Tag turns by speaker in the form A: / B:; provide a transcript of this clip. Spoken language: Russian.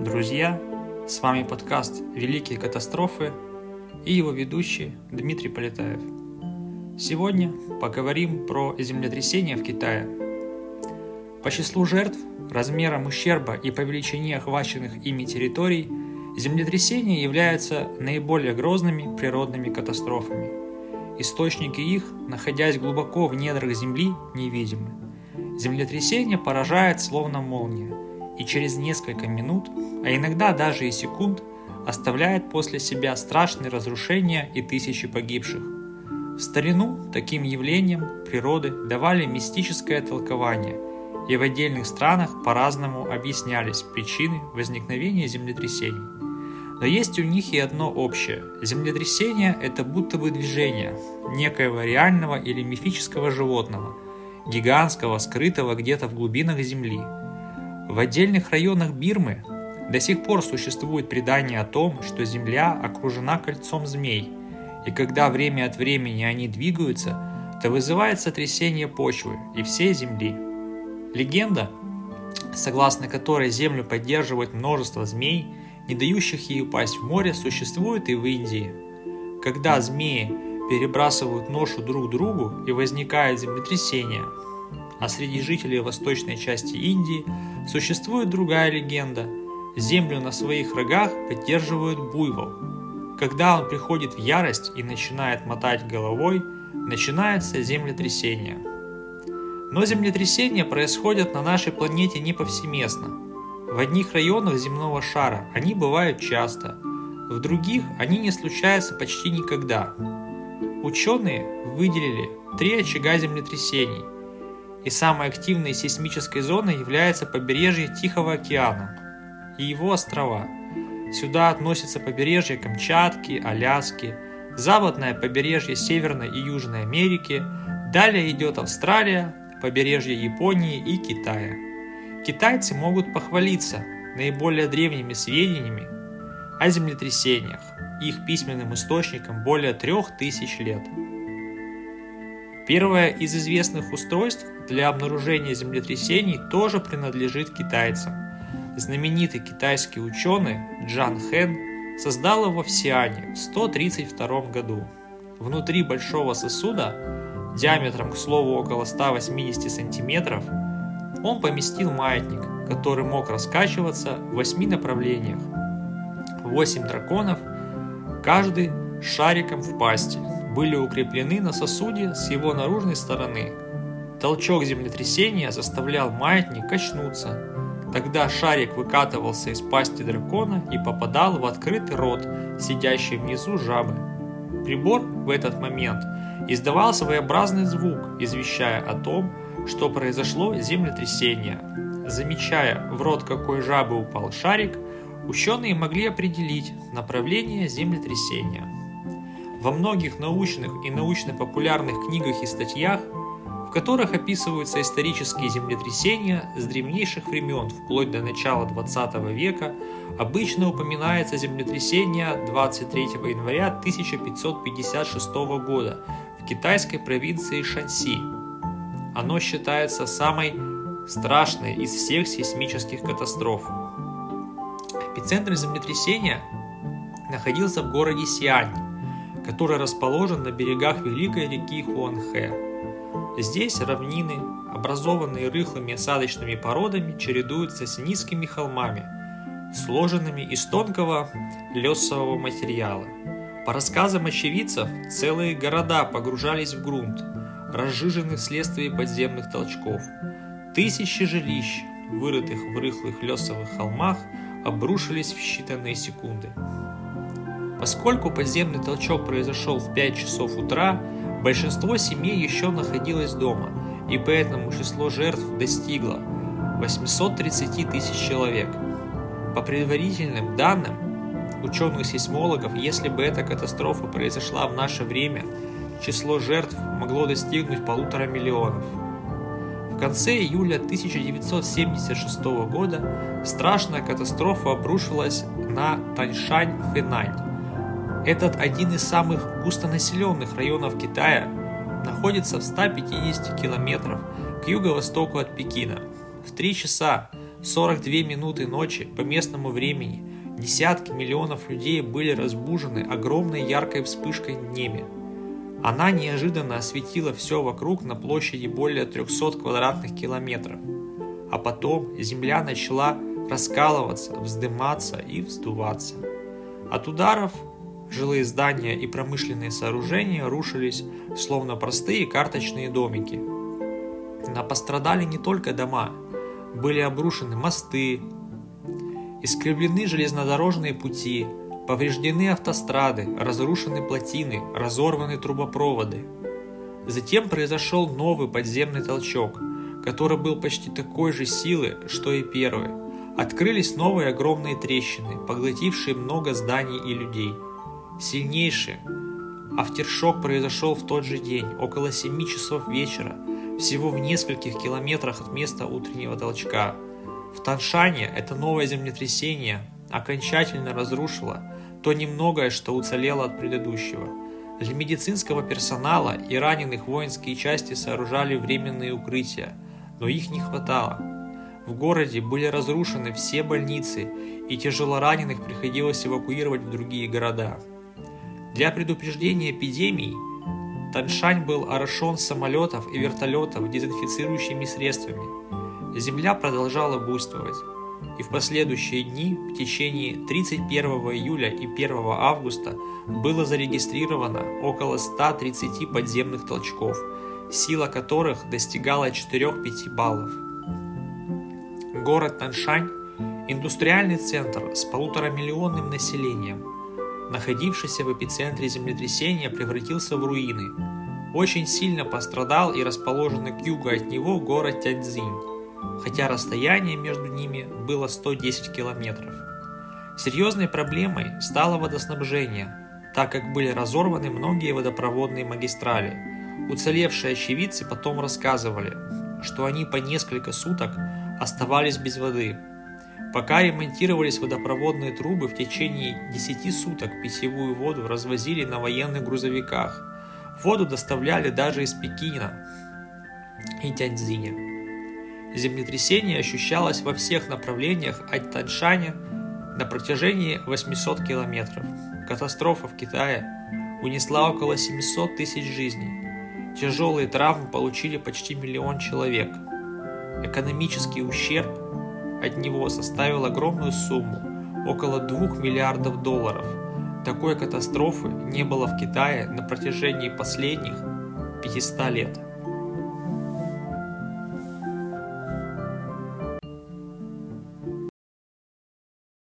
A: друзья! С вами подкаст «Великие катастрофы» и его ведущий Дмитрий Полетаев. Сегодня поговорим про землетрясения в Китае. По числу жертв, размерам ущерба и по величине охваченных ими территорий землетрясения являются наиболее грозными природными катастрофами. Источники их, находясь глубоко в недрах Земли, невидимы. Землетрясение поражает словно молния – и через несколько минут, а иногда даже и секунд, оставляет после себя страшные разрушения и тысячи погибших. В старину таким явлениям природы давали мистическое толкование, и в отдельных странах по-разному объяснялись причины возникновения землетрясений. Но есть у них и одно общее. Землетрясение – это будто бы движение некоего реального или мифического животного, гигантского, скрытого где-то в глубинах Земли – в отдельных районах Бирмы до сих пор существует предание о том, что Земля окружена кольцом змей, и когда время от времени они двигаются, то вызывает сотрясение почвы и всей Земли. Легенда, согласно которой Землю поддерживает множество змей, не дающих ей упасть в море, существует и в Индии. Когда змеи перебрасывают ношу друг другу и возникает землетрясение – а среди жителей восточной части Индии существует другая легенда. Землю на своих рогах поддерживает буйвол. Когда он приходит в ярость и начинает мотать головой, начинается землетрясение. Но землетрясения происходят на нашей планете не повсеместно. В одних районах земного шара они бывают часто, в других они не случаются почти никогда. Ученые выделили три очага землетрясений – и самой активной сейсмической зоной является побережье Тихого океана и его острова. Сюда относятся побережье Камчатки, Аляски, западное побережье Северной и Южной Америки, далее идет Австралия, побережье Японии и Китая. Китайцы могут похвалиться наиболее древними сведениями о землетрясениях, их письменным источником более трех тысяч лет. Первое из известных устройств для обнаружения землетрясений тоже принадлежит китайцам. Знаменитый китайский ученый Джан Хэн создал его в Сиане в 132 году. Внутри большого сосуда, диаметром, к слову, около 180 сантиметров, он поместил маятник, который мог раскачиваться в восьми направлениях. Восемь драконов, каждый с шариком в пасти, были укреплены на сосуде с его наружной стороны – Толчок землетрясения заставлял маятник качнуться. Тогда шарик выкатывался из пасти дракона и попадал в открытый рот, сидящий внизу жабы. Прибор в этот момент издавал своеобразный звук, извещая о том, что произошло землетрясение. Замечая, в рот какой жабы упал шарик, ученые могли определить направление землетрясения. Во многих научных и научно-популярных книгах и статьях в которых описываются исторические землетрясения с древнейших времен вплоть до начала 20 века, обычно упоминается землетрясение 23 января 1556 года в китайской провинции Шанси. Оно считается самой страшной из всех сейсмических катастроф. Эпицентр землетрясения находился в городе Сиань, который расположен на берегах великой реки Хуанхэ. Здесь равнины, образованные рыхлыми осадочными породами, чередуются с низкими холмами, сложенными из тонкого лесового материала. По рассказам очевидцев, целые города погружались в грунт, разжиженных вследствие подземных толчков. Тысячи жилищ, вырытых в рыхлых лесовых холмах, обрушились в считанные секунды. Поскольку подземный толчок произошел в 5 часов утра, Большинство семей еще находилось дома, и поэтому число жертв достигло 830 тысяч человек. По предварительным данным ученых-сейсмологов, если бы эта катастрофа произошла в наше время, число жертв могло достигнуть полутора миллионов. В конце июля 1976 года страшная катастрофа обрушилась на Таньшань-Фэнань, этот один из самых густонаселенных районов Китая находится в 150 километров к юго-востоку от Пекина. В 3 часа 42 минуты ночи по местному времени десятки миллионов людей были разбужены огромной яркой вспышкой небе. Она неожиданно осветила все вокруг на площади более 300 квадратных километров. А потом земля начала раскалываться, вздыматься и вздуваться. От ударов жилые здания и промышленные сооружения рушились, словно простые карточные домики. Но пострадали не только дома, были обрушены мосты, искривлены железнодорожные пути, повреждены автострады, разрушены плотины, разорваны трубопроводы. Затем произошел новый подземный толчок, который был почти такой же силы, что и первый. Открылись новые огромные трещины, поглотившие много зданий и людей. Сильнейший автершок произошел в тот же день, около 7 часов вечера, всего в нескольких километрах от места утреннего толчка. В Таншане это новое землетрясение окончательно разрушило то немногое, что уцелело от предыдущего. Для медицинского персонала и раненых воинские части сооружали временные укрытия, но их не хватало. В городе были разрушены все больницы, и тяжелораненых приходилось эвакуировать в другие города. Для предупреждения эпидемий Таншань был орошен самолетов и вертолетов дезинфицирующими средствами. Земля продолжала буйствовать, и в последующие дни, в течение 31 июля и 1 августа, было зарегистрировано около 130 подземных толчков, сила которых достигала 4-5 баллов. Город Таншань – индустриальный центр с полуторамиллионным населением – находившийся в эпицентре землетрясения, превратился в руины. Очень сильно пострадал и расположенный к югу от него город Тяньцзинь, хотя расстояние между ними было 110 километров. Серьезной проблемой стало водоснабжение, так как были разорваны многие водопроводные магистрали. Уцелевшие очевидцы потом рассказывали, что они по несколько суток оставались без воды – Пока ремонтировались водопроводные трубы, в течение 10 суток питьевую воду развозили на военных грузовиках. Воду доставляли даже из Пекина и Тяньцзиня. Землетрясение ощущалось во всех направлениях от Таньшаня на протяжении 800 километров. Катастрофа в Китае унесла около 700 тысяч жизней. Тяжелые травмы получили почти миллион человек. Экономический ущерб от него составил огромную сумму – около 2 миллиардов долларов. Такой катастрофы не было в Китае на протяжении последних 500 лет.